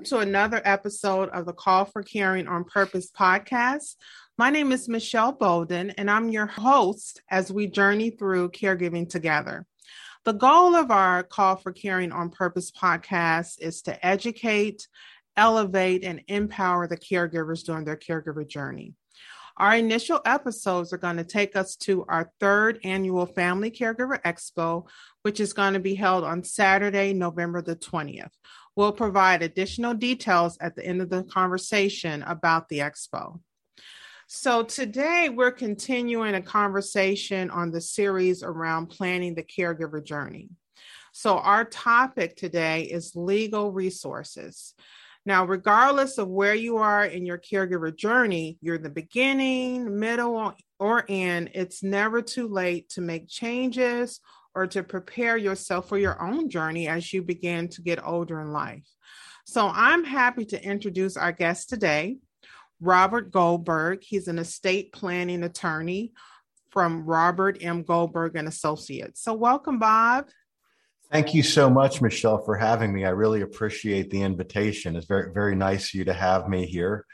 Welcome to another episode of the Call for Caring on Purpose podcast. My name is Michelle Bolden, and I'm your host as we journey through caregiving together. The goal of our Call for Caring on Purpose podcast is to educate, elevate, and empower the caregivers during their caregiver journey. Our initial episodes are going to take us to our third annual Family Caregiver Expo, which is going to be held on Saturday, November the 20th. We'll provide additional details at the end of the conversation about the expo. So, today we're continuing a conversation on the series around planning the caregiver journey. So, our topic today is legal resources. Now, regardless of where you are in your caregiver journey, you're in the beginning, middle, or end, it's never too late to make changes or to prepare yourself for your own journey as you begin to get older in life. So I'm happy to introduce our guest today, Robert Goldberg. He's an estate planning attorney from Robert M. Goldberg and Associates. So welcome, Bob. Thank you so much, Michelle, for having me. I really appreciate the invitation. It's very, very nice of you to have me here.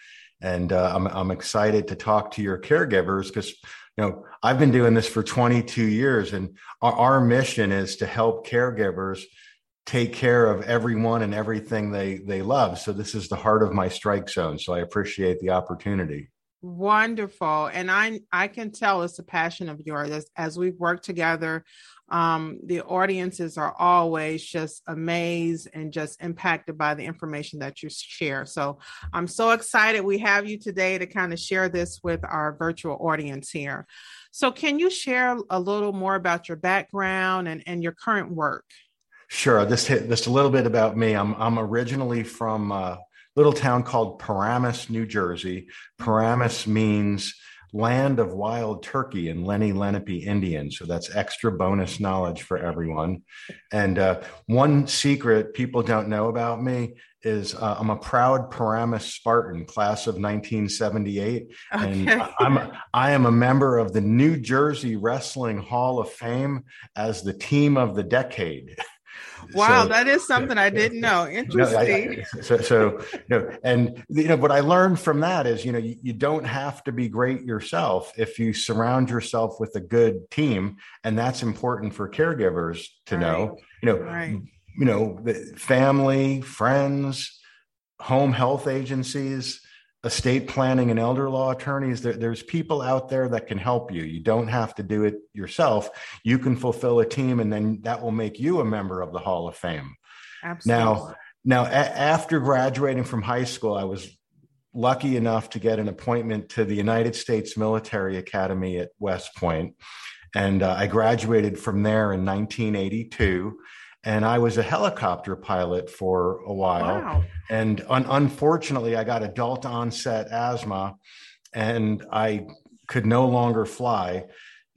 And uh, I'm, I'm excited to talk to your caregivers because you know i've been doing this for 22 years and our, our, mission is to help caregivers take care of everyone and everything they they love. So this is the heart of my strike zone. So i appreciate the opportunity. Wonderful. And i i can tell it's a passion of yours as, as we've worked together um, the audiences are always just amazed and just impacted by the information that you share. So I'm so excited we have you today to kind of share this with our virtual audience here. So, can you share a little more about your background and, and your current work? Sure. Just just a little bit about me. I'm I'm originally from a little town called Paramus, New Jersey. Paramus means land of wild turkey and Lenni Lenape Indian. So that's extra bonus knowledge for everyone. And uh, one secret people don't know about me is uh, I'm a proud Paramus Spartan, class of 1978, okay. and I'm I am a member of the New Jersey Wrestling Hall of Fame as the team of the decade. Wow, so, that is something I didn't know. Interesting. I, so, so, you know, and you know, what I learned from that is, you know, you, you, don't have to be great yourself if you surround yourself with a good team, and that's important for caregivers to right. know. You know, right. you know, family, friends, home health agencies estate planning and elder law attorneys there, there's people out there that can help you. You don't have to do it yourself. You can fulfill a team and then that will make you a member of the hall of fame. Absolutely. now now a- after graduating from high school i was lucky enough to get an appointment to the united states military academy at west point and uh, i graduated from there in 1982 and I was a helicopter pilot for a while. Wow. And un- unfortunately, I got adult onset asthma and I could no longer fly.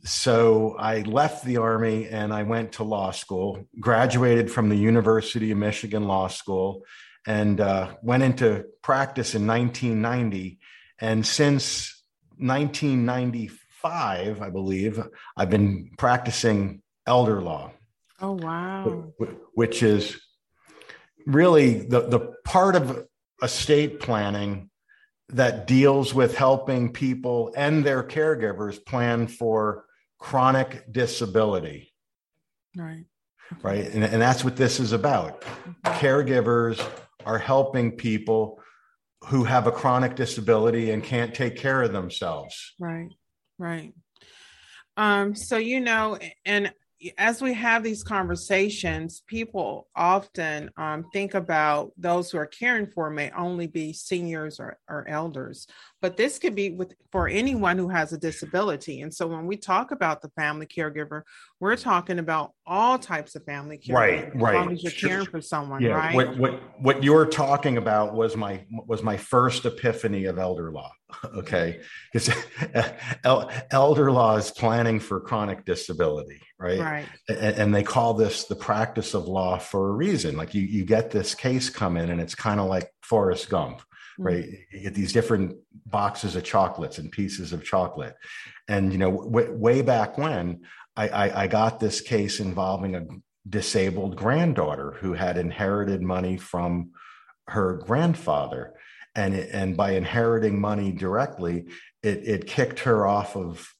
So I left the Army and I went to law school, graduated from the University of Michigan Law School, and uh, went into practice in 1990. And since 1995, I believe, I've been practicing elder law. Oh, wow. Which is really the, the part of estate planning that deals with helping people and their caregivers plan for chronic disability. Right. Right. And, and that's what this is about. Mm-hmm. Caregivers are helping people who have a chronic disability and can't take care of themselves. Right. Right. Um, so you know, and as we have these conversations, people often um, think about those who are caring for may only be seniors or, or elders, but this could be with for anyone who has a disability. And so when we talk about the family caregiver, we're talking about all types of family care. Right, right. As long as you're caring for someone, yeah, right? What what what you're talking about was my was my first epiphany of elder law. Okay, because elder law is planning for chronic disability, right? Right. And, and, they call this the practice of law for a reason. Like you you get this case come in, and it's kind of like Forrest Gump right mm-hmm. you get these different boxes of chocolates and pieces of chocolate and you know w- way back when I, I, I got this case involving a disabled granddaughter who had inherited money from her grandfather and it, and by inheriting money directly it, it kicked her off of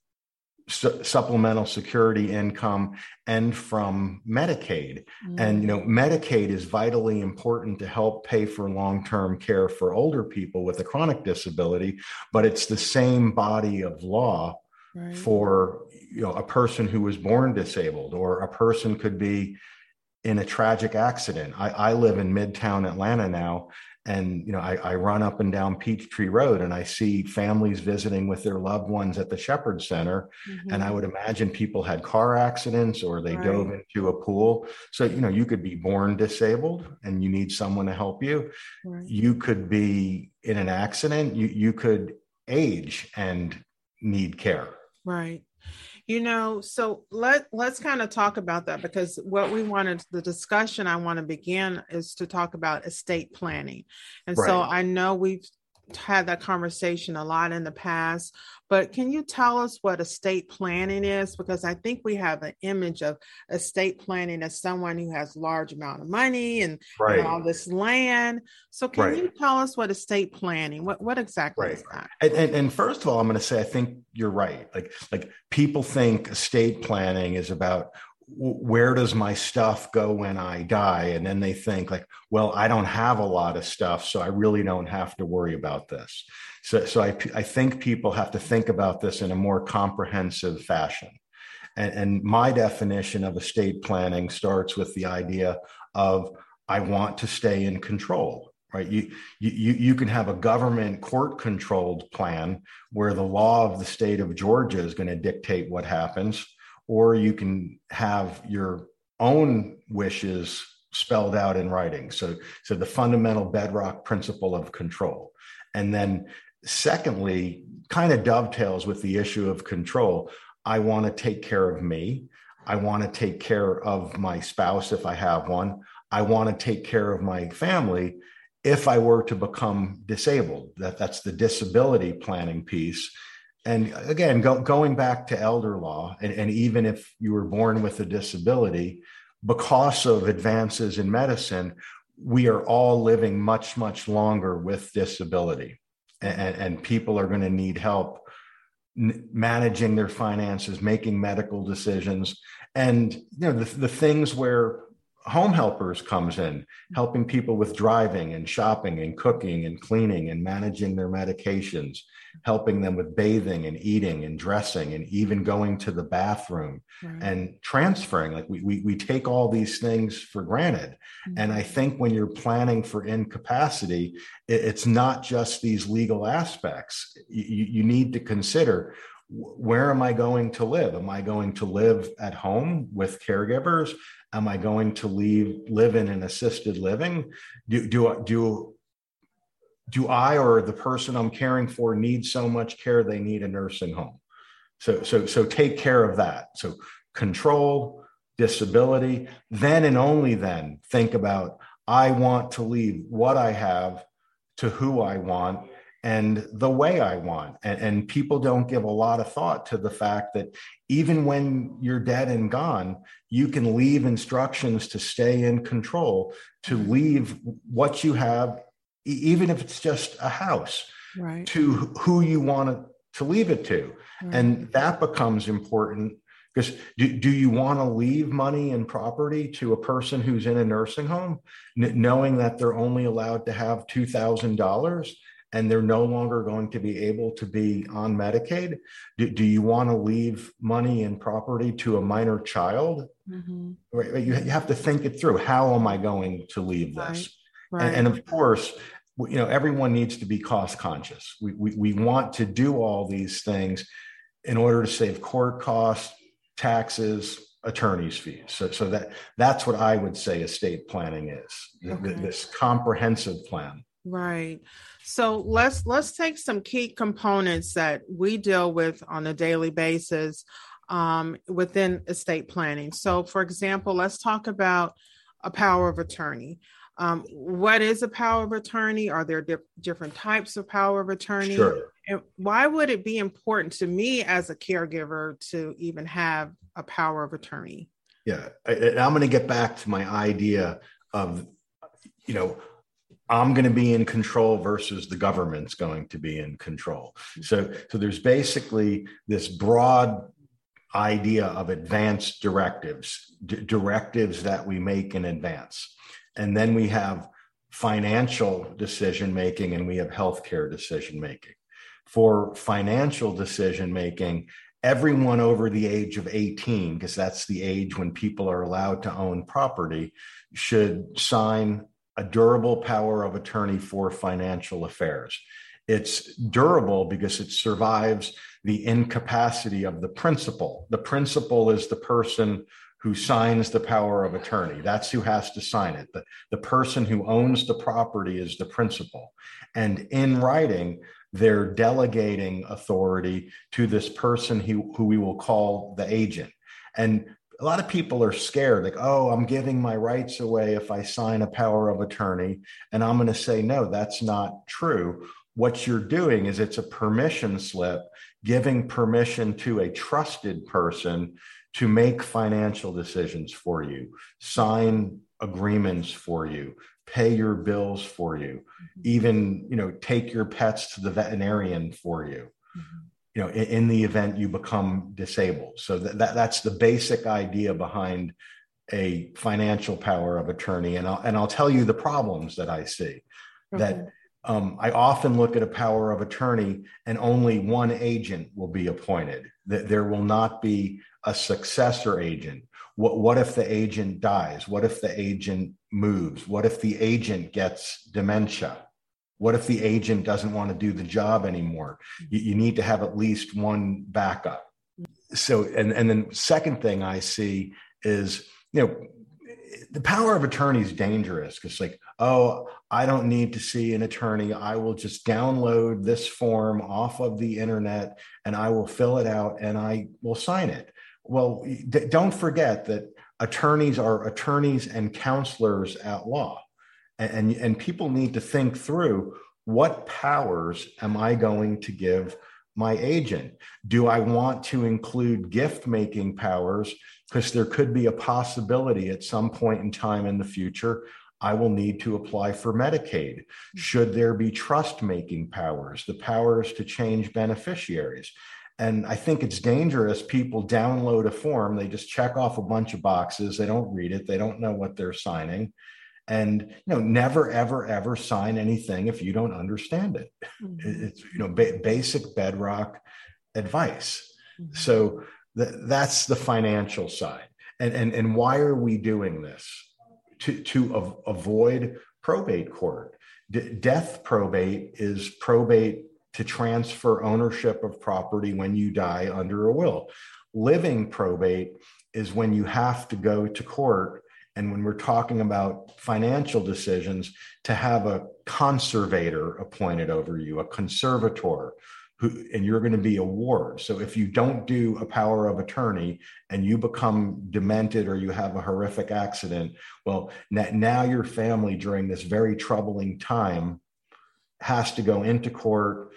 su- supplemental security income and from medicaid mm. and you know medicaid is vitally important to help pay for long-term care for older people with a chronic disability but it's the same body of law right. for you know a person who was born disabled or a person could be in a tragic accident i, I live in midtown atlanta now and you know I, I, run up and down peachtree road and i see families visiting with their loved ones at the shepherd center mm-hmm. and i would imagine people had car accidents or they right. dove into a pool so you know you could be born disabled and you need someone to help you right. you could be in an accident you, you could age and need care right you know, so let let's kind of talk about that because what we wanted the discussion I want to begin is to talk about estate planning. And right. so I know we've had that conversation a lot in the past, but can you tell us what estate planning is? Because I think we have an image of estate planning as someone who has large amount of money and, right. and all this land. So can right. you tell us what estate planning? What what exactly right. is that? And, and, and first of all, I'm going to say I think you're right. Like like people think estate planning is about where does my stuff go when I die? And then they think like, well, I don't have a lot of stuff, so I really don't have to worry about this. So, so I, I think people have to think about this in a more comprehensive fashion. And, and my definition of estate planning starts with the idea of I want to stay in control right you you you can have a government court controlled plan where the law of the state of georgia is going to dictate what happens or you can have your own wishes spelled out in writing. So, so the fundamental bedrock principle of control. And then, secondly, kind of dovetails with the issue of control. I want to take care of me. I want to take care of my spouse if I have one. I want to take care of my family if I were to become disabled. That, that's the disability planning piece and again go, going back to elder law and, and even if you were born with a disability because of advances in medicine we are all living much much longer with disability. And, and people are going to need help managing their finances making medical decisions. And you know the, the things where home helpers comes in helping people with driving and shopping and cooking and cleaning and managing their medications helping them with bathing and eating and dressing and even going to the bathroom right. and transferring like we, we we take all these things for granted mm-hmm. and i think when you're planning for incapacity it, it's not just these legal aspects you, you need to consider where am I going to live? Am I going to live at home with caregivers? Am I going to leave live in an assisted living? Do do do do I or the person I'm caring for need so much care they need a nursing home? So so so take care of that. So control disability, then and only then think about I want to leave what I have to who I want and the way I want. And, and, people don't give a lot of thought to the fact that even when you're dead and gone, you can leave instructions to stay in control, to mm-hmm. leave what you have, even if it's just a house, right. to who you want to, to leave it to. Right. And that becomes important because do, do you want to leave money and property to a person who's in a nursing home, n- knowing that they're only allowed to have $2,000? And they're no longer going to be able to be on Medicaid? Do, do you want to leave money and property to a minor child? Mm-hmm. Right, you, you have to think it through. How am I going to leave this? Right. Right. And, and, of course, you know, everyone needs to be cost conscious. We, we, we want to do all these things in order to save court costs, taxes, attorney's fees. So, so that that's what I would say estate planning is okay. this comprehensive plan. Right. So let's let's take some key components that we deal with on a daily basis um, within estate planning. So, for example, let's talk about a power of attorney. Um, what is a power of attorney? Are there di- different types of power of attorney? Sure. And why would it be important to me as a caregiver to even have a power of attorney? Yeah, I, I'm going to get back to my idea of, you know, I'm going to be in control versus the government's going to be in control. Mm-hmm. So, so there's basically this broad idea of advanced directives, d- directives that we make in advance. And then we have financial decision making and we have healthcare decision making. For financial decision making, everyone over the age of 18, because that's the age when people are allowed to own property, should sign a durable power of attorney for financial affairs. It's durable because it survives the incapacity of the principal. The principal is the person who signs the power of attorney. That's who has to sign it. The, the person who owns the property is the principal. And in writing, they're delegating authority to this person who, who we will call the agent. And a lot of people are scared, like, oh, I'm giving my rights away if I sign a power of attorney. And I'm going to say, no, that's not true. What you're doing is it's a permission slip giving permission to a trusted person to make financial decisions for you, sign agreements for you, pay your bills for you, mm-hmm. even, you know, take your pets to the veterinarian for you. Mm-hmm you know in, in, the event you become disabled. So that, that that's the basic idea behind a financial power of attorney. And I'll, and I'll tell you the problems that I see that um, I often look at a power of attorney and only one agent will be appointed. That there will not be a successor agent. What, what if the agent dies? What if the agent moves? What if the agent gets dementia what if the agent doesn't want to do the job anymore? You, you need to have at least one backup. So, and, and then second thing I see is, you know, the power of attorney is dangerous because like oh i don't need to see an attorney i will just download this form off of the internet and i will fill it out and i will sign it well don't forget that attorneys are attorneys and counselors at law and, and people need to think through what powers am I going to give my agent? Do I want to include gift making powers? Because there could be a possibility at some point in time in the future, I will need to apply for Medicaid. Should there be trust making powers, the powers to change beneficiaries? And I think it's dangerous. People download a form, they just check off a bunch of boxes, they don't read it, they don't know what they're signing and you know never ever ever sign anything if you don't understand it. Mm-hmm. it's you know ba- basic bedrock advice. Mm-hmm. so th- that's the financial side. And and and why are we doing this? To to av- avoid probate court. D- death probate is probate to transfer ownership of property when you die under a will. Living probate is when you have to go to court and when we're talking about financial decisions, to have a conservator appointed over you, a conservator, who, and you're going to be a ward. So if you don't do a power of attorney and you become demented or you have a horrific accident, well, now your family during this very troubling time has to go into court,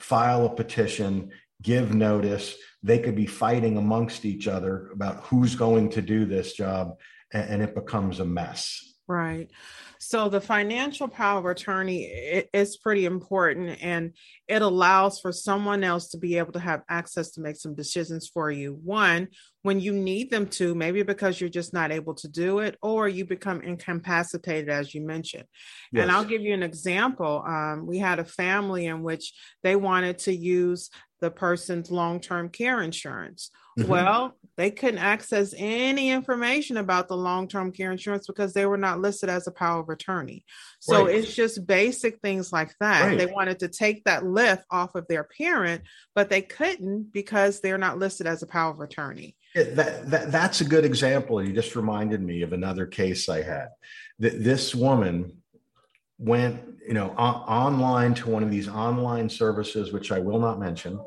file a petition, give notice. They could be fighting amongst each other about who's going to do this job and, and it becomes a mess. Right. So the financial power of attorney is pretty important and it allows for someone else to be able to have access to make some decisions for you. One, when you need them to, maybe because you're just not able to do it or you become incapacitated, as you mentioned. Yes. And I'll give you an example. Um, we had a family in which they wanted to use the person's long term care insurance. Mm-hmm. Well, they couldn't access any information about the long-term care insurance because they were not listed as a power of attorney. So right. it's just basic things like that. Right. They wanted to take that lift off of their parent, but they couldn't because they're not listed as a power of attorney. that, that, that's a good example. You just reminded me of another case I had. That This woman went you know online to one of these online services which i will not mention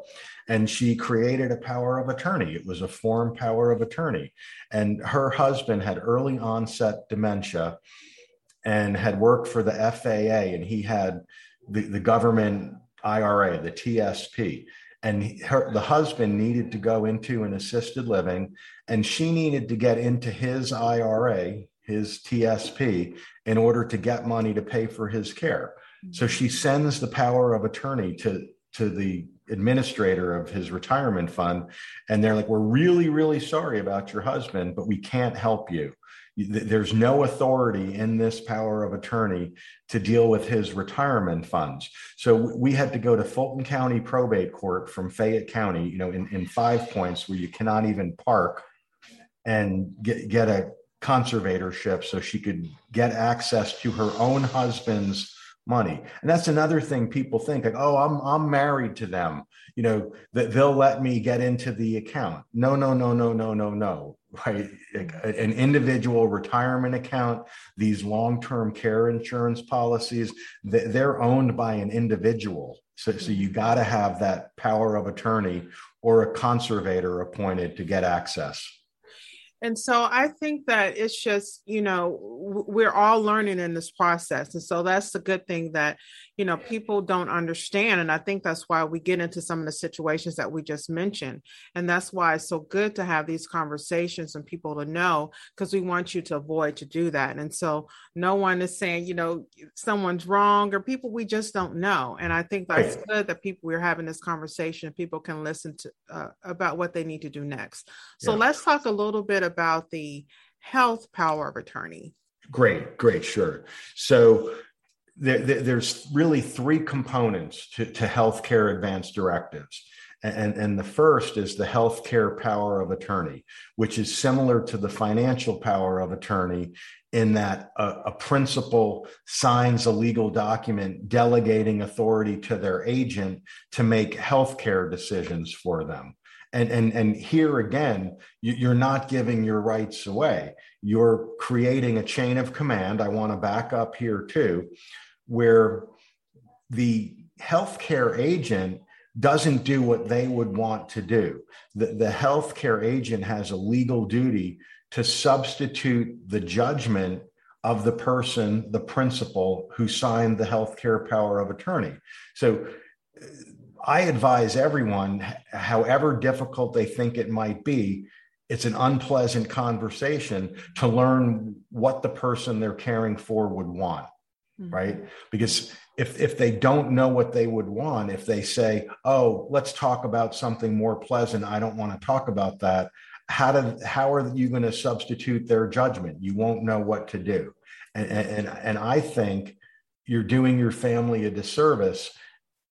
and she created a power of attorney. It was a form power of attorney. And her husband had early onset dementia and had worked for the faa and he had the, the government ira the tsp and her, the husband needed to go into an assisted living and she needed to get into his ira his TSP in order to get money to pay for his care. So she sends the power of attorney to to the administrator of his retirement fund and they're like we're really really sorry about your husband but we can't help you there's no authority in this power of attorney to deal with his retirement funds so we had to go to fulton county probate court from fayette county you know in, in five points where you cannot even park and get, get a conservatorship so she could get access to her own husband's money. And that's another thing people think like, oh, I'm I'm married to them, you know, that they'll let me get into the account. No, no, no, no, no, no, no. Right. Mm-hmm. An individual retirement account, these long-term care insurance policies, they're owned by an individual. So, so you mm-hmm. got to have that power of attorney or a conservator appointed to get access. And so I think that it's just, you know, we're all learning in this process. And so that's the good thing that, you know, people don't understand. And I think that's why we get into some of the situations that we just mentioned. And that's why it's so good to have these conversations and people to know, because we want you to avoid to do that. And so no one is saying, you know, someone's wrong or people we just don't know. And I think that's good that people we're having this conversation, people can listen to uh, about what they need to do next. So yeah. let's talk a little bit about the health power of attorney. Great, great, sure. So there, there, there's really three components to, to healthcare advance directives. And, and the first is the healthcare power of attorney, which is similar to the financial power of attorney in that a, a, principal signs a legal document delegating authority to their agent to make healthcare decisions for them. And and and here again you're not giving your rights away. You're creating a chain of command. I want to back up here too where the healthcare agent doesn't do what they would want to do the, the healthcare agent has a legal duty to substitute the judgment of the person the principal who signed the healthcare power of attorney so uh, I advise everyone, however difficult they think it might be, it's an unpleasant conversation to learn what the person they're caring for would want. Mm-hmm. Right. Because if, if they don't know what they would want, if they say, oh, let's talk about something more pleasant, I don't want to talk about that. How do how are you going to substitute their judgment? You won't know what to do. And, and, and I think you're doing your family a disservice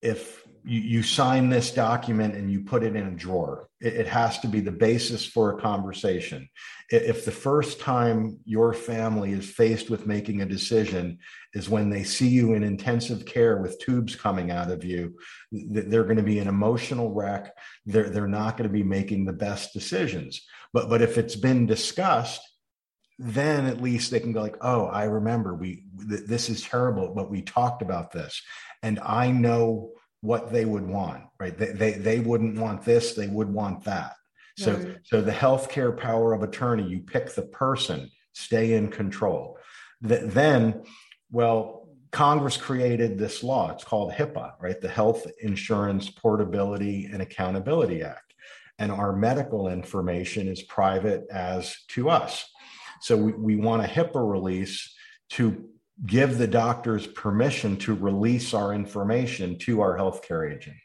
if you, you sign this document and you put it in a drawer. It, it has to be the basis for a conversation. If the first time your family is faced with making a decision is when they see you in intensive care with tubes coming out of you, they're going to be an emotional wreck. They're, they're not going to be making the best decisions. But, but if it's been discussed, then at least they can go like oh i remember we th- this is terrible but we talked about this and i know what they would want, right? They, they, they wouldn't want this, they would want that. So, right. so the healthcare power of attorney, you pick the person, stay in control. That then, well, Congress created this law. It's called HIPAA, right? The Health Insurance Portability and Accountability Act. And our medical information is private as to us. So we, we want a HIPAA release to give the doctors permission to release our information to our healthcare agent.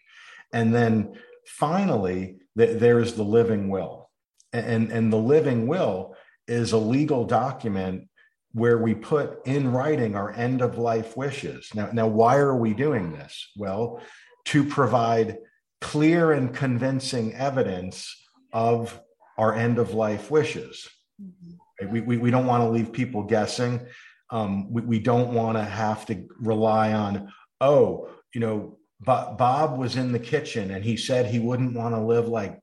And then finally, th- there's the living will. And, and the living will is a legal document where we put in writing our end of life wishes. Now, now, why are we doing this? Well, to provide clear and convincing evidence of our end of life wishes. Mm-hmm. We, we, we don't want to leave people guessing. Um, we, we don't want to have to rely on, oh, you know, Bob was in the kitchen and he said he wouldn't want to live like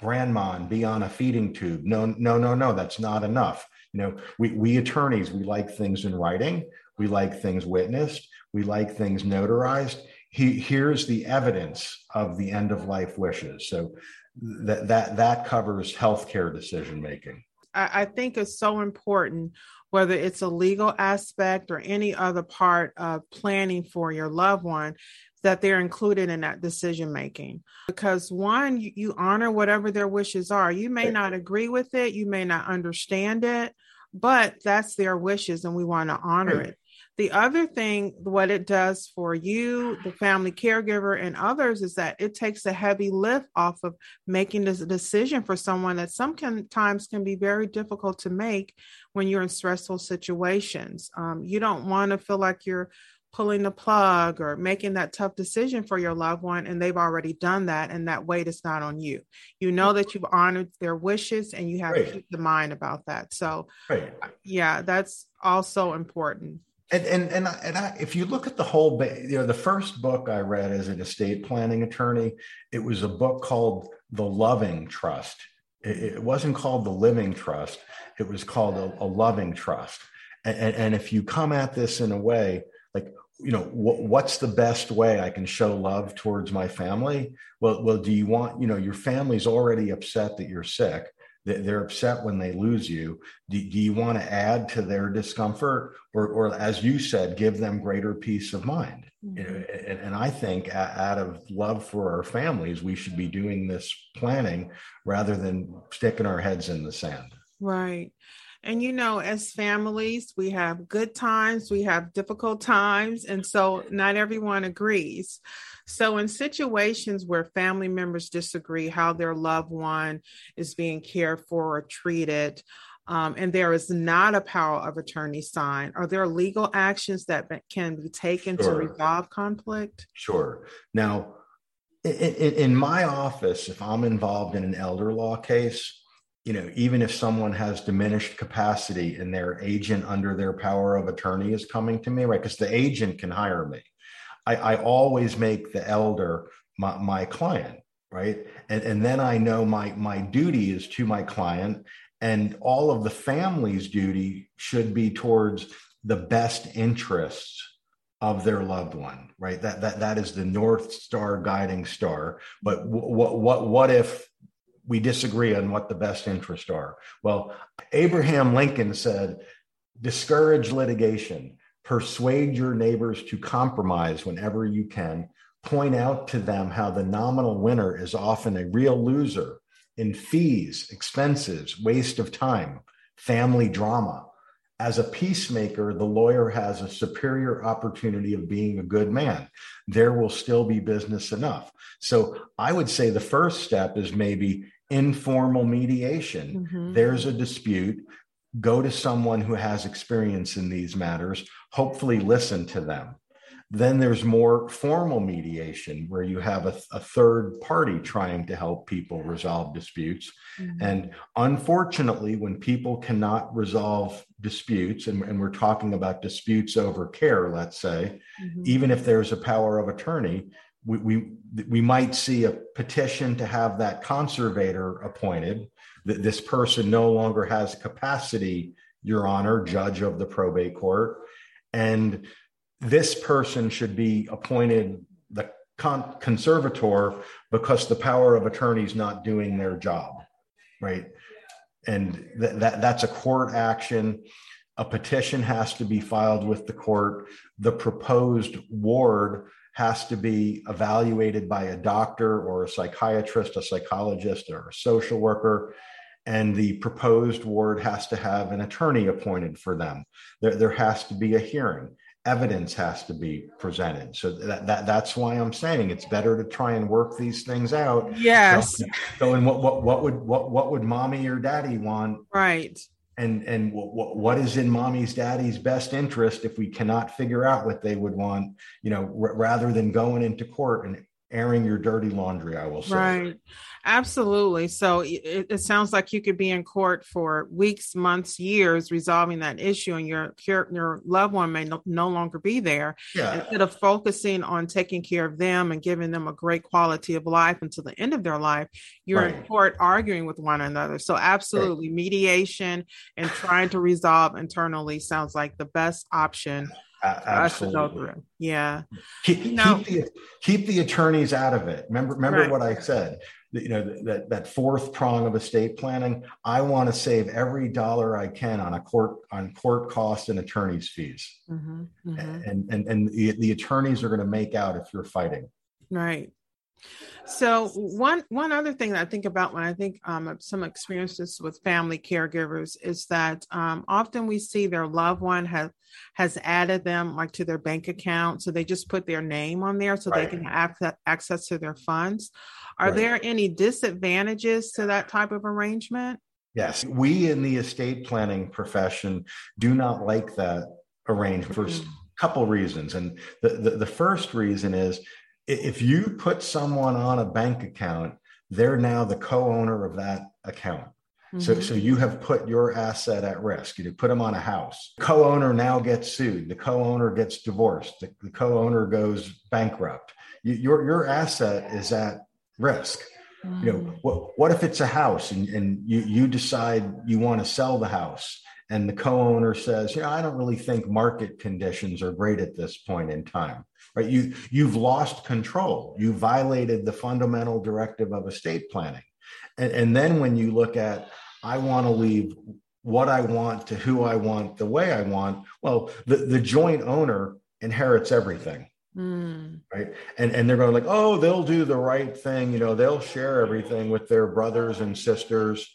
grandma and be on a feeding tube. No, no, no, no, that's not enough. You know, we, we attorneys, we like things in writing, we like things witnessed, we like things notarized. He, here's the evidence of the end of life wishes. So that that that covers healthcare decision making. I, I think it's so important whether it's a legal aspect or any other part of planning for your loved one that they're included in that decision making because one you, you, honor whatever their wishes are. You may not agree with it you may not understand it but that's their wishes and we want to honor it the other thing what it does for you the family caregiver and others is that it takes a heavy lift off of making this decision for someone that sometimes can be very difficult to make when you're in stressful situations um, you don't want to feel like you're pulling the plug or making that tough decision for your loved one and they've already done that and that weight is not on you you know that you've honored their wishes and you have right. to keep the mind about that so right. yeah that's also important and and and, I, and I, if you look at the whole you know the first book i read as an estate planning attorney it was a book called the loving trust. It, it wasn't called the living trust. It was called a, a loving trust. And, and if you come at this in a way like you know what's the best way i can show love towards my family? Well well do you want you know your family's already upset that you're sick they're upset when they lose you. Do, do you want to add to their discomfort? Or or as you said give them greater peace of mind. Mm-hmm. you know, and, and i think out of love for our families we should be doing this planning rather than sticking our heads in the sand. Right. And you know, as families, we have good times, we have difficult times, and so not everyone agrees. So, in situations where family members disagree how their loved one is being cared for or treated, um, and there is not a power of attorney signed, are there legal actions that can be taken sure. to resolve conflict? Sure. Now, in, in my office, if I'm involved in an elder law case, you know, even if someone has diminished capacity and their agent under their power of attorney is coming to me, right? Because the agent can hire me. I, I always make the elder my, my client, right? And, and then I know my, my duty is to my client, and all of the family's duty should be towards the best interests of their loved one right that that that is the north star guiding star but what what what if we disagree on what the best interests are. Well, Abraham Lincoln said, discourage litigation, persuade your neighbors to compromise whenever you can, point out to them how the nominal winner is often a real loser in fees, expenses, waste of time, family drama. As a peacemaker, the lawyer has a superior opportunity of being a good man. There will still be business enough. So I would say the first step is maybe informal mediation. Mm-hmm. There's a dispute. Go to someone who has experience in these matters, hopefully, listen to them. Then there's more formal mediation where you have a, a third party trying to help people resolve disputes. Mm-hmm. And unfortunately, when people cannot resolve disputes, and, and, we're talking about disputes over care, let's say, mm-hmm. even if there's a power of attorney, we, we, we might see a petition to have that conservator appointed that this person no longer has capacity your honor judge of the probate court. And this person should be appointed the con- conservator because the power of attorney is not doing their job right? And th- that that's a court action. A petition has to be filed with the court. The proposed ward has to be evaluated by a doctor or a psychiatrist, a psychologist, or a social worker. And the proposed ward has to have an attorney appointed for them. There, there has to be a hearing. Evidence has to be presented. So that, that that's why I'm saying it's better to try and work these things out. Yes. So, so and what what what would what what would mommy or daddy want? Right and and w- what is in mommy's daddy's best interest if we cannot figure out what they would want you know r- rather than going into court and airing your dirty laundry, I will say. Right. Absolutely. So it, it, sounds like you could be in court for weeks, months, years resolving that issue, and your your loved one may no, no longer be there. Yeah. Instead of focusing on taking care of them and giving them a great quality of life until the end of their life, you're right. in court arguing with one another. So absolutely, right. mediation and trying to resolve internally sounds like the best option absolutely. Yeah. Keep, you know, keep, the, keep the attorneys out of it. Remember, remember right. what I said. You know that that fourth prong of estate planning. I want to save every dollar I can on a court on court costs and attorneys fees. Mm-hmm, mm-hmm. And and and the, the attorneys are going to make out if you're fighting. Right. So one one other thing that I think about when I think um, some experiences with family caregivers is that um, often we see their loved one has has added them like to their bank account, so they just put their name on there so right. they can have access to their funds. Are right. there any disadvantages to that type of arrangement? Yes, we in the estate planning profession do not like that arrangement for mm-hmm. a couple reasons, and the, the the first reason is if you put someone on a bank account, they're now the co-owner of that account. Mm-hmm. So, so you have put your asset at risk. You put them on a house. Co-owner now gets sued. The co-owner gets divorced. The, the co-owner goes bankrupt. You, your your asset is at risk. Mm-hmm. You know mm. what? What if it's a house and, and you you decide you want to sell the house and the co-owner says, you know, I don't really think market conditions are great at this point in time right you you've lost control you violated the fundamental directive of estate planning and, and then when you look at i want to leave what i want to who i want the way i want well the, the joint owner inherits everything Mm. Right. And and they're going like, oh, they'll do the right thing. You know, they'll share everything with their brothers and sisters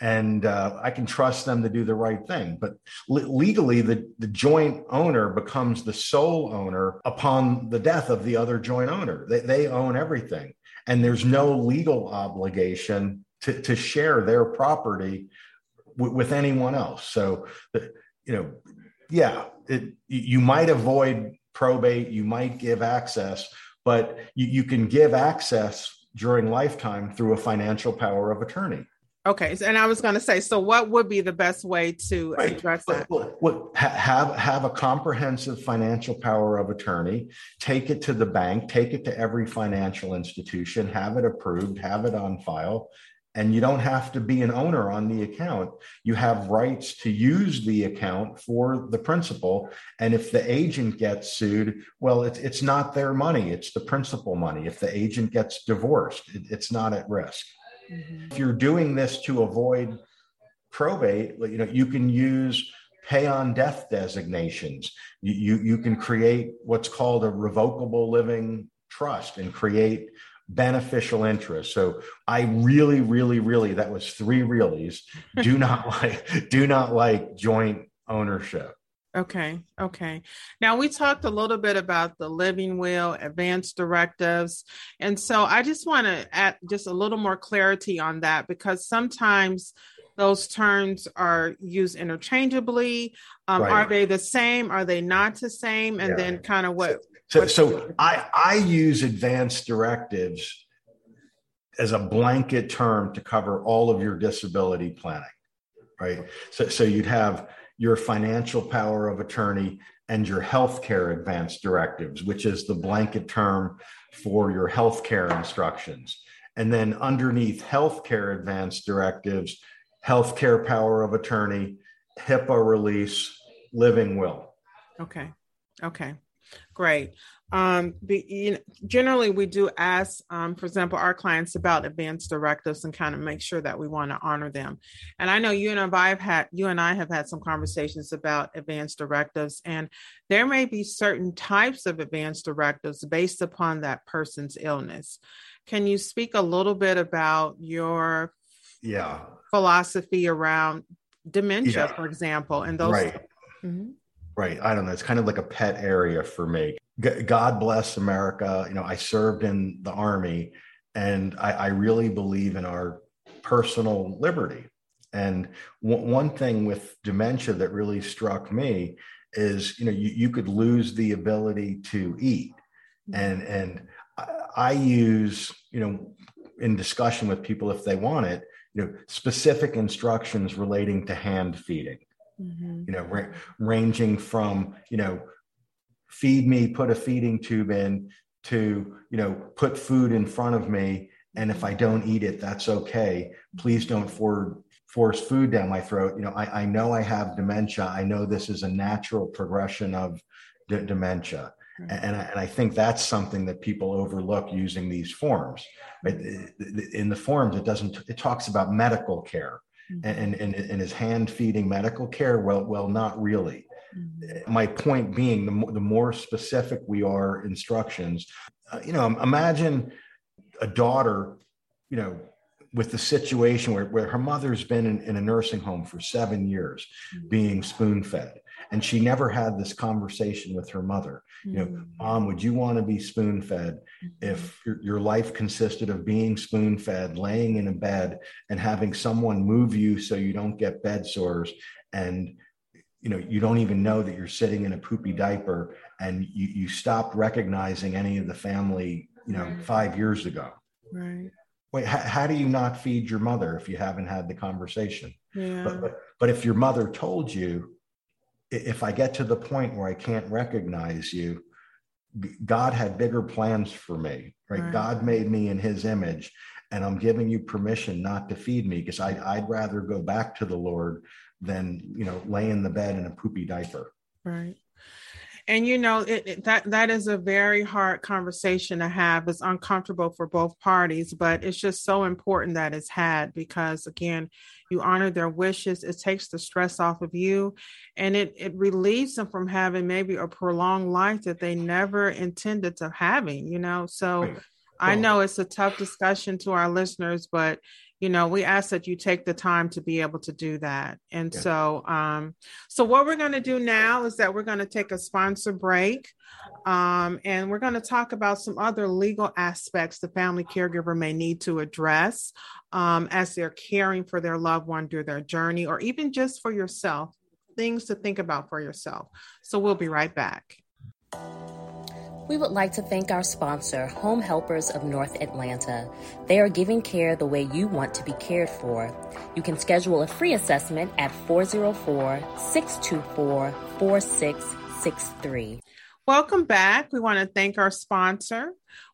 and uh, I can trust them to do the right thing. But le- legally, the, the joint owner becomes the sole owner upon the death of the other joint owner. They, they own everything, and there's no legal obligation to, to share their property w- with anyone else. So, you know, yeah, it, you might avoid probate, you might give access, but you, you can give access during lifetime through a financial power of attorney. Okay, and I was going to say, so what would be the best way to right. address that? Well, have have a comprehensive financial power of attorney. Take it to the bank. Take it to every financial institution. Have it approved. Have it on file. And you don't have to be an owner on the account. You have rights to use the account for the principal. And if the agent gets sued, well, it's it's not their money. It's the principal money. If the agent gets divorced, it, it's not at risk. Mm-hmm. If you're doing this to avoid probate, you know, you can use pay on death designations. You, you, you can create what's called a revocable living trust and create beneficial interest. So I really, really, really, that was three reallys. Do not like, do not like joint ownership. Okay. Okay. Now we talked a little bit about the living will, advanced directives. And so I just want to add just a little more clarity on that because sometimes those terms are used interchangeably. Um, right. Are they the same? Are they not the same? And yeah. then kind of what. So, so I, I use advanced directives as a blanket term to cover all of your disability planning, right? So, so you'd have your financial power of attorney, and your healthcare advance directives, which is the blanket term for your healthcare instructions. And then underneath healthcare advance directives, healthcare power of attorney, HIPAA release, living will. Okay. Okay. Great. Um, be, you know, generally, we do ask, um, for example, our clients about advanced directives and kind of make sure that we want to honor them. And I know you and I have had you and I have had some conversations about advanced directives, and there may be certain types of advanced directives based upon that person's illness. Can you speak a little bit about your yeah philosophy around dementia, yeah. for example, and those? Right. Mm-hmm. Right. I don't know. It's kind of like a pet area for me. God bless America. You know, I served in the army and I, I really believe in our personal liberty. And w- one thing with dementia that really struck me is, you know, you, you could lose the ability to eat. And, and I use, you know, in discussion with people if they want it, you know, specific instructions relating to hand feeding. Mm-hmm. You know, ra- ranging from you know, feed me, put a feeding tube in, to you know, put food in front of me, and if I don't eat it, that's okay. Please don't for, force food down my throat. You know, I, I know I have dementia. I know this is a natural progression of d- dementia. And, I, and I think that's something that people overlook using these forms. Right? In the forms, it doesn't. It talks about medical care, mm-hmm. and, and and is hand feeding medical care? Well, well, not really. Mm-hmm. My point being, the more, the more specific we are instructions, uh, you know, imagine a daughter, you know, with the situation where, where her mother's been in, in a nursing home for seven years, mm-hmm. being spoon fed and she never had this conversation with her mother mm-hmm. you know mm. mom would you want to be spoon fed mm-hmm. if your, your life consisted of being spoon fed laying in a bed and having someone move you so you don't get bed sores and you know you don't even know that you're sitting in a poopy diaper and you, you stopped recognizing any of the family you know five years ago right wait how, how, do you not feed your mother if you haven't had the conversation yeah. but, but but if your mother told you if I get to the point where I can't recognize you, God had bigger plans for me, right? right? God made me in his image, and I'm giving you permission not to feed me because I'd, I'd rather go back to the Lord than, you know, lay in the bed in a poopy diaper. Right and you know it, it, that that is a very hard conversation to have it's uncomfortable for both parties but it's just so important that it's had because again you honor their wishes it takes the stress off of you and it it relieves them from having maybe a prolonged life that they never intended to having you know so right. i know it's a tough discussion to our listeners but you know we ask that you take the time to be able to do that. And yeah. so um so what we're going to do now is that we're going to take a sponsor break um and we're going to talk about some other legal aspects the family caregiver may need to address um as they're caring for their loved one through their journey or even just for yourself things to think about for yourself. So we'll be right back we would like to thank our sponsor, Home Helpers of North Atlanta. They are giving care the way you want to be cared for. You can schedule a free assessment at 404 624 4663. Welcome back. We want to thank our sponsor.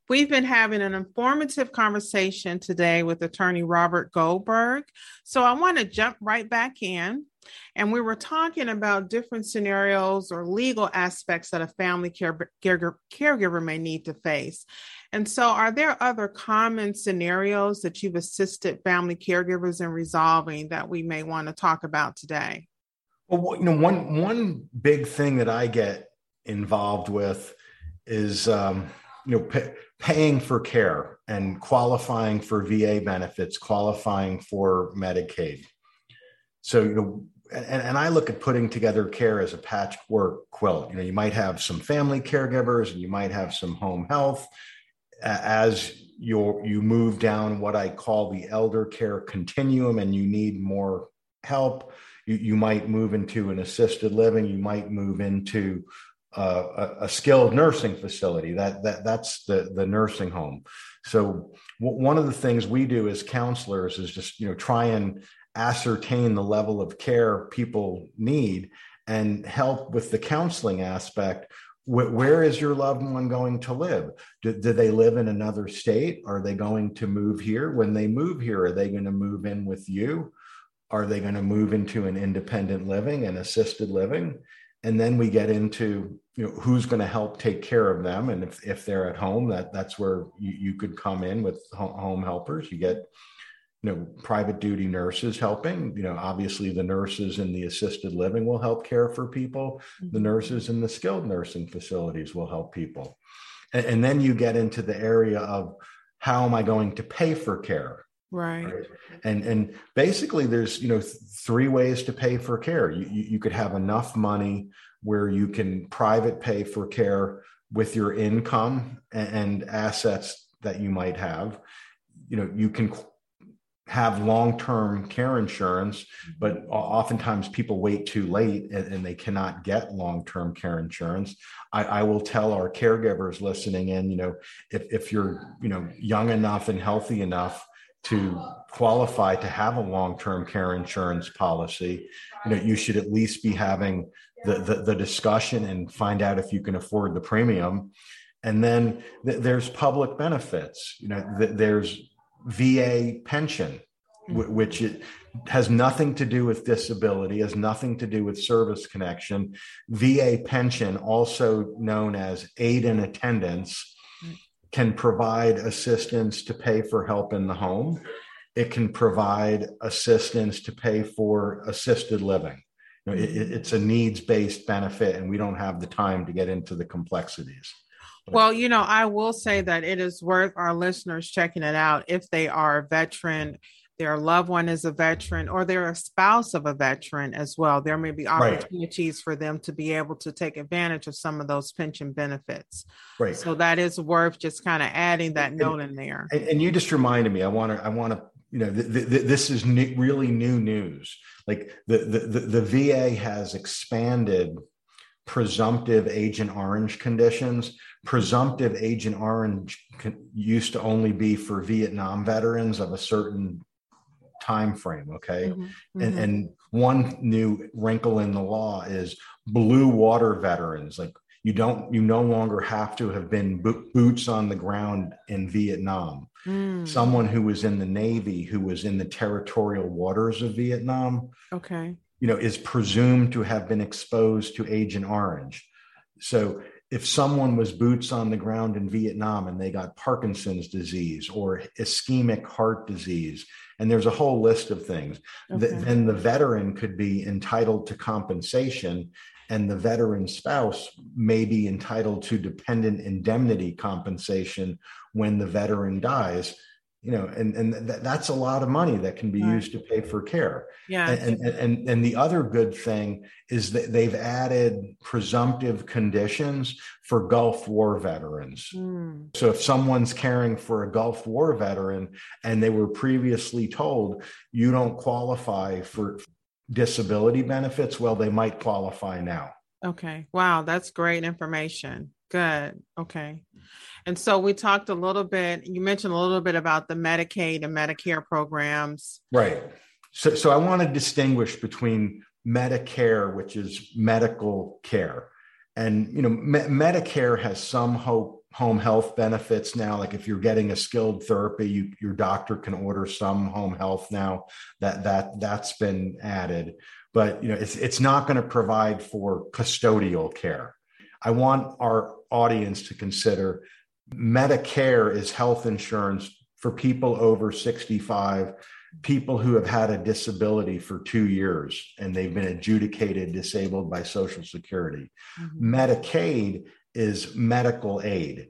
We've been having an informative conversation today with attorney Robert Goldberg. So I want to jump right back in. And we were talking about different scenarios or legal aspects that a family care, care, caregiver may need to face. And so, are there other common scenarios that you've assisted family caregivers in resolving that we may want to talk about today? Well, you know, one one big thing that I get involved with is um, you know pay, paying for care and qualifying for VA benefits, qualifying for Medicaid. So you know and, and I look at putting together care as a patchwork quilt. You know, you might have some family caregivers and you might have some home health. As you you move down what I call the elder care continuum and you need more help, you, you might move into an assisted living, you might move into uh, a, a, skilled nursing facility. That that that's the the nursing home. So w- one of the things we do as counselors is just you know try and ascertain the level of care people need and help with the counseling aspect where is your loved one going to live? Do, do, they live in another state? Are they going to move here? When they move here are they going to move in with you? Are they going to move into an independent living and assisted living? And then we get into you know who's going to help take care of them. And if, if they're at home that that's where you, you could come in with home helpers. You get you know private duty nurses helping. You know obviously the nurses in the assisted living will help care for people. The mm-hmm. nurses in the skilled nursing facilities will help people. And, and, then you get into the area of how am i going to pay for care? Right, right? and and basically there's you know th- three ways to pay for care. You, you, you could have enough money where you can private pay for care with your income and, and assets that you might have. You know you can have long-term care insurance but oftentimes people wait too late and, and they cannot get long-term care insurance. I, I, will tell our caregivers listening in you know if, if you're you know young enough and healthy enough to qualify to have a long-term care insurance policy you know you should at least be having the, the, the discussion and find out if you can afford the premium. And then th- there's public benefits. You know th- there's VA pension, mm-hmm. which it has nothing to do with disability, has nothing to do with service connection. VA pension, also known as aid and attendance, can provide assistance to pay for help in the home. It can provide assistance to pay for assisted living. You know, it, it's a needs based benefit, and we don't have the time to get into the complexities. Well, you know, I will say that it is worth our listeners checking it out if they are a veteran, their loved one is a veteran, or they're a spouse of a veteran as well. There may be opportunities right. for them to be able to take advantage of some of those pension benefits. Right. So that is worth just kind of adding that and, note in there. And, and, you just reminded me. I want to. I want to. You know, th- th- this is new, really new news. Like the, the the the VA has expanded presumptive Agent Orange conditions. Presumptive Agent Orange used to only be for Vietnam veterans of a certain time frame. Okay, mm-hmm. Mm-hmm. And, and one new wrinkle in the law is blue water veterans. Like you don't, you no longer have to have been bo- boots on the ground in Vietnam. Mm. Someone who was in the Navy, who was in the territorial waters of Vietnam. Okay you know, is presumed to have been exposed to Agent Orange. So if someone was boots on the ground in Vietnam and they got Parkinson's disease or ischemic heart disease, and there's a whole list of things, okay. th- then the veteran could be entitled to compensation and the veteran spouse may be entitled to dependent indemnity compensation when the veteran dies you know and and th- that's a lot of money that can be right. used to pay for care. Yeah. And, and and and the other good thing is that they've added presumptive conditions for gulf war veterans. Mm. so if someone's caring for a gulf war veteran and they were previously told you don't qualify for disability benefits well they might qualify now. Okay. Wow that's great information good okay and so we talked a little bit, you mentioned a little bit about the Medicaid and Medicare programs. Right. So, so I want to distinguish between Medicare, which is medical care. And, you know, Me- Medicare has some hope home health benefits now like if you're getting a skilled therapy you, your doctor can order some home health now that that that's been added but you know it's it's not going to provide for custodial care i want our audience to consider Medicare is health insurance for people over 65, people who have had a disability for two years and they've been adjudicated disabled by Social Security. Mm-hmm. Medicaid is medical aid.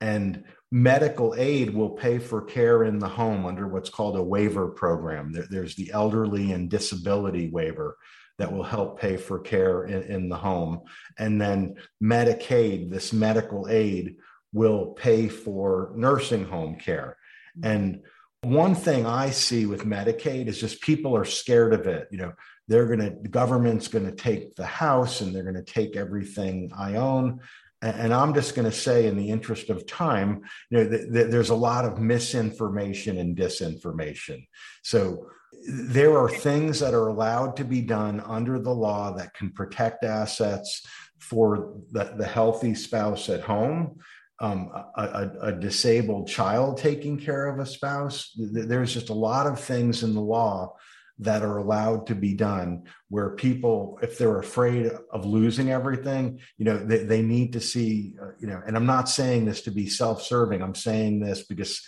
And medical aid will pay for care in the home under what's called a waiver program. There, there's the elderly and disability waiver that will help pay for care in, in the home. And then Medicaid, this medical aid, will pay for nursing home care. Mm-hmm. And one thing I see with Medicaid is just people are scared of it. You know, they're going to, the government's going to take the house and they're going to take everything I own. And I'm just going to say, in the interest of time, you know, th- th- there's a lot of misinformation and disinformation. So there are things that are allowed to be done under the law that can protect assets for the, the healthy spouse at home um, a, a, a, disabled child taking care of a spouse. There's just a lot of things in the law that are allowed to be done where people, if they're afraid of losing everything, you know, they, they need to see, uh, you know, and I'm not saying this to be self serving. I'm saying this because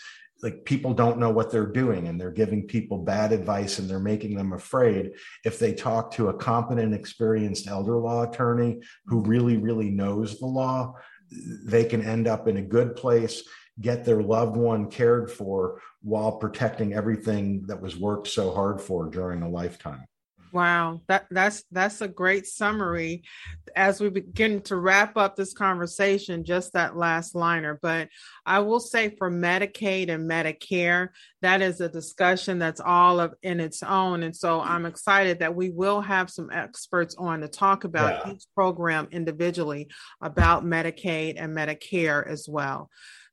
like people don't know what they're doing and they're giving people bad advice and they're making them afraid if they talk to a competent experienced elder law attorney who really really knows the law they can end up in a good place, get their loved one cared for while protecting everything that was worked so hard for during a lifetime. Wow, that that's that's a great summary as we begin to wrap up this conversation, just that last liner. But I will say for Medicaid and Medicare, that is a discussion that's all of in its own. And so I'm excited that we will have some experts on to talk about yeah. each program individually about Medicaid and Medicare as well.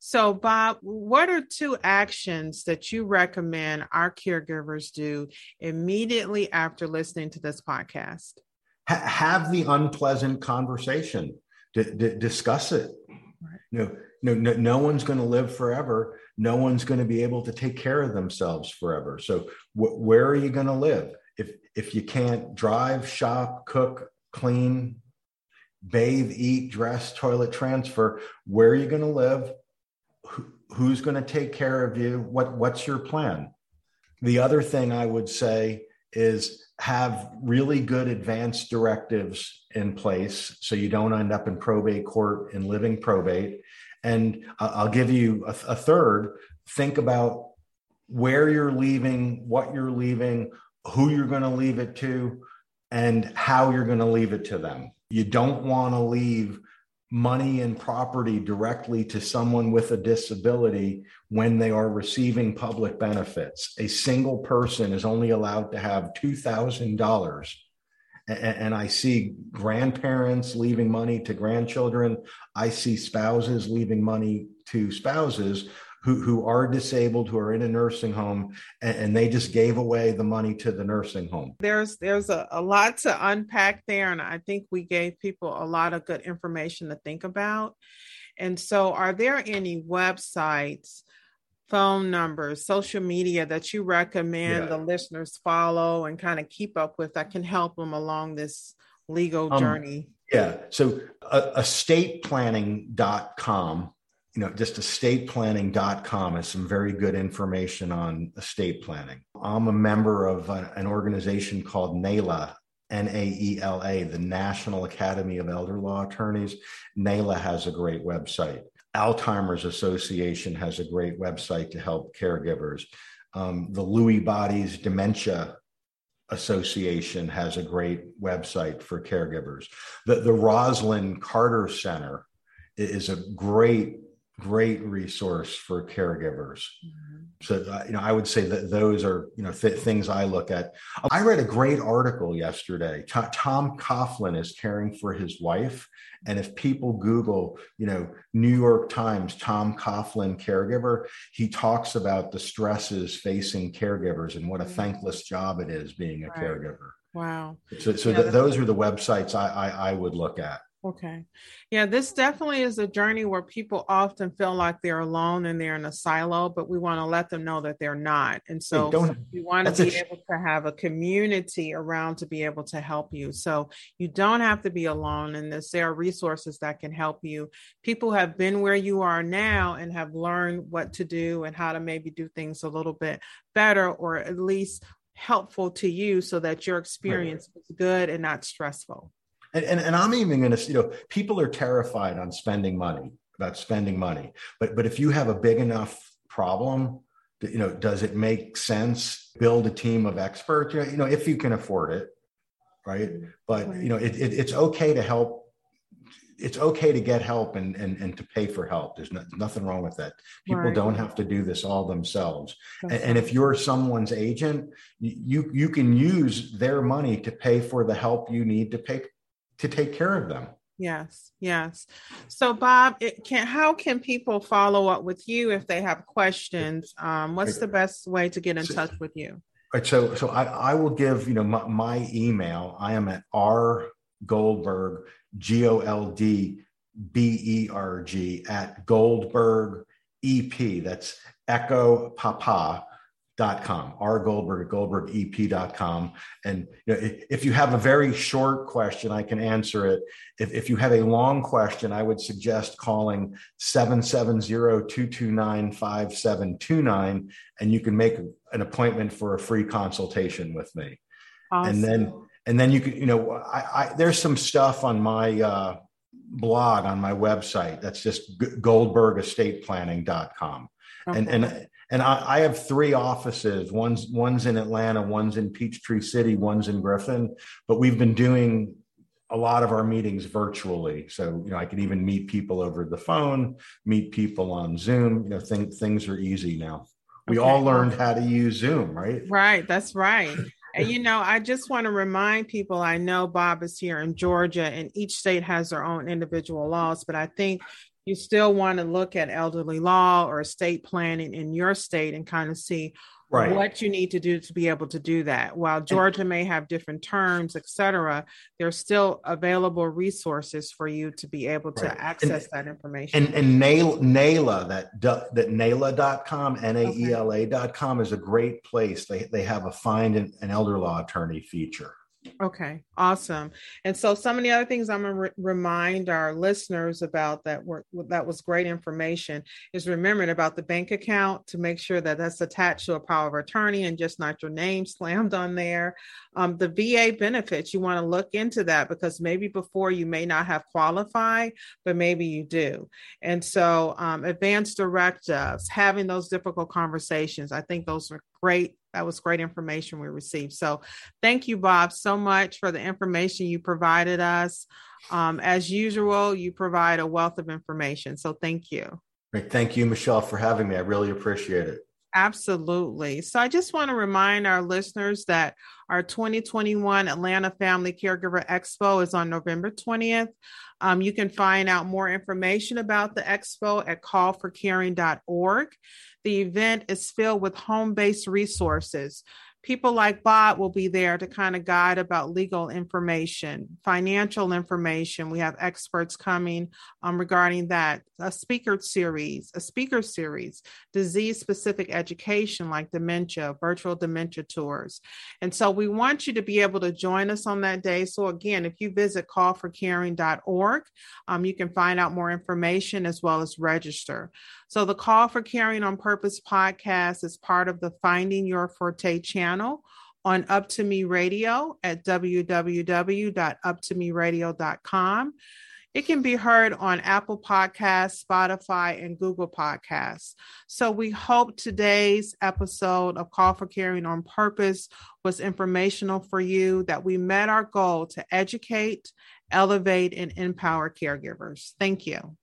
So, Bob, what are two actions that you recommend our caregivers do immediately after listening to this podcast? Ha- have the unpleasant conversation, D- d- discuss it. Right. No, no, no, no one's going to live forever. No one's going to be able to take care of themselves forever. So, wh- where are you going to live? If if you can't drive, shop, cook, clean, bathe, eat, dress, toilet transfer, where are you going to live? Who's going to take care of you? What what's your plan? The other thing i would say is have really good advanced directives in place so you don't end up in probate court and living probate. And i'll give you a, a third. Think about where you're leaving what you're leaving who you're going to leave it to and how you're going to leave it to them. You don't want to leave money and property directly to someone with a disability when they are receiving public benefits. A single person is only allowed to have $2,000. And I see grandparents leaving money to grandchildren. I see spouses leaving money to spouses who, who are disabled, who are in a nursing home, and, and they just gave away the money to the nursing home. There's there's a, a lot to unpack there, and I think we gave people a lot of good information to think about. And so, are there any websites? phone numbers, social media that you recommend yeah. the listeners follow and kind of keep up with that can help them along this legal um, journey? Yeah. So uh, estateplanning.com you know, just estateplanning.com has some very good information on estate planning. I'm a member of an organization called NAELA, N A E L A, the National Academy of Elder Law Attorneys. NAELA has a great website. Alzheimer's Association has a great website to help caregivers. Um, the Lewy Bodies Dementia Association has a great website for caregivers. The, the Rosalynn Carter Center is a great great resource for caregivers. Mm-hmm. So, uh, you know, I would say that those are, you know, th- things I look at. I read a great article yesterday. T- Tom Coughlin is caring for his wife. And if people Google, you know, New York Times, Tom Coughlin caregiver, he talks about the stresses facing caregivers and what a mm-hmm. thankless job it is being a right. caregiver. Wow. So, so th- those are the websites I, I, I would look at. Okay. Yeah, this definitely is a journey where people often feel like they're alone and they're in a silo, but we want to let them know that they're not. And so we want to be able to have a community around to be able to help you. So you don't have to be alone in this. There are resources that can help you. People have been where you are now and have learned what to do and how to maybe do things a little bit better or at least helpful to you so that your experience right. is good and not stressful. And, and, and I'm even going to, you know, people are terrified on spending money about spending money. But, but if you have a big enough problem, you know, does it make sense? Build a team of experts, you know, if you can afford it, right? But, you know, it, it, it's okay to help it's okay to get help and, and, and to pay for help. There's no, nothing wrong with that. People right. don't have to do this all themselves. And, and, if you're someone's agent, you, you can use their money to pay for the help you need to pay to take care of them. Yes, yes. So, Bob, it can how can people follow up with you if they have questions? Um, what's the best way to get in so, touch with you? Right. So, so I, I will give you know my, my email. I am at r goldberg g o l d b e r g at goldberg ep. That's Echo Papa dot com r goldberg at goldbergep.com and you know, if you have a very short question i can answer it. If, if you have a long question i would suggest calling 770-229-5729 and you can make an appointment for a free consultation with me. Awesome. and then and then you can you know I, I there's some stuff on my uh, blog on my website. That's just goldbergestateplanning.com Okay. And and and I, I, have three offices. One's one's in Atlanta, one's in Peachtree City, one's in Griffin. But we've been doing a lot of our meetings virtually. So, you know, I could even meet people over the phone, meet people on Zoom. You know, think things are easy now. We okay. all learned how to use Zoom, right? Right. That's right. And you know, I just want to remind people I know Bob is here in Georgia and each state has their own individual laws, but I think you still want to look at elderly law or estate planning in your state and kind of see right. what you need to do to be able to do that. While Georgia may have different terms, et cetera, there's still available resources for you to be able to right. access and, that information. And, and NAELA, that, that NAELA.com, N-A-E-L-A.com is a great place. They, they have a find an, an elder law attorney feature. Okay, awesome. And so some of the other things I'm going to re- remind our listeners about that were that was great information is remembering about the bank account to make sure that that's attached to a power of attorney and just not your name slammed on there. Um, the VA benefits, you want to look into that because maybe before you may not have qualified, but maybe you do. And so um, advanced directives, having those difficult conversations, I think those are great that was great information we received. So thank you, Bob, so much for the information you provided us. Um, as usual, you provide a wealth of information. So thank you. Great. Thank you, Michelle, for having me. I really appreciate it. Absolutely. So I just want to remind our listeners that our 2021 Atlanta Family Caregiver Expo is on November 20th. Um, you can find out more information about the expo at callforcaring.org. The event is filled with home based resources people like Bob will be there to kind of guide about legal information, financial information. We have experts coming um, regarding that. A speaker series, a speaker series, disease specific education like dementia, virtual dementia tours. And so we want you to be able to join us on that day. So again, if you visit callforcaring.org, um, you can find out more information as well as register. So the Call for Caring on Purpose podcast is part of the Finding Your Forte channel on Up to Me Radio at www.up2meradio.com. It can be heard on Apple Podcasts, Spotify, and Google Podcasts. So we hope today's episode of Call for Caring on Purpose was informational for you, that we met our goal to educate, elevate, and empower caregivers. Thank you.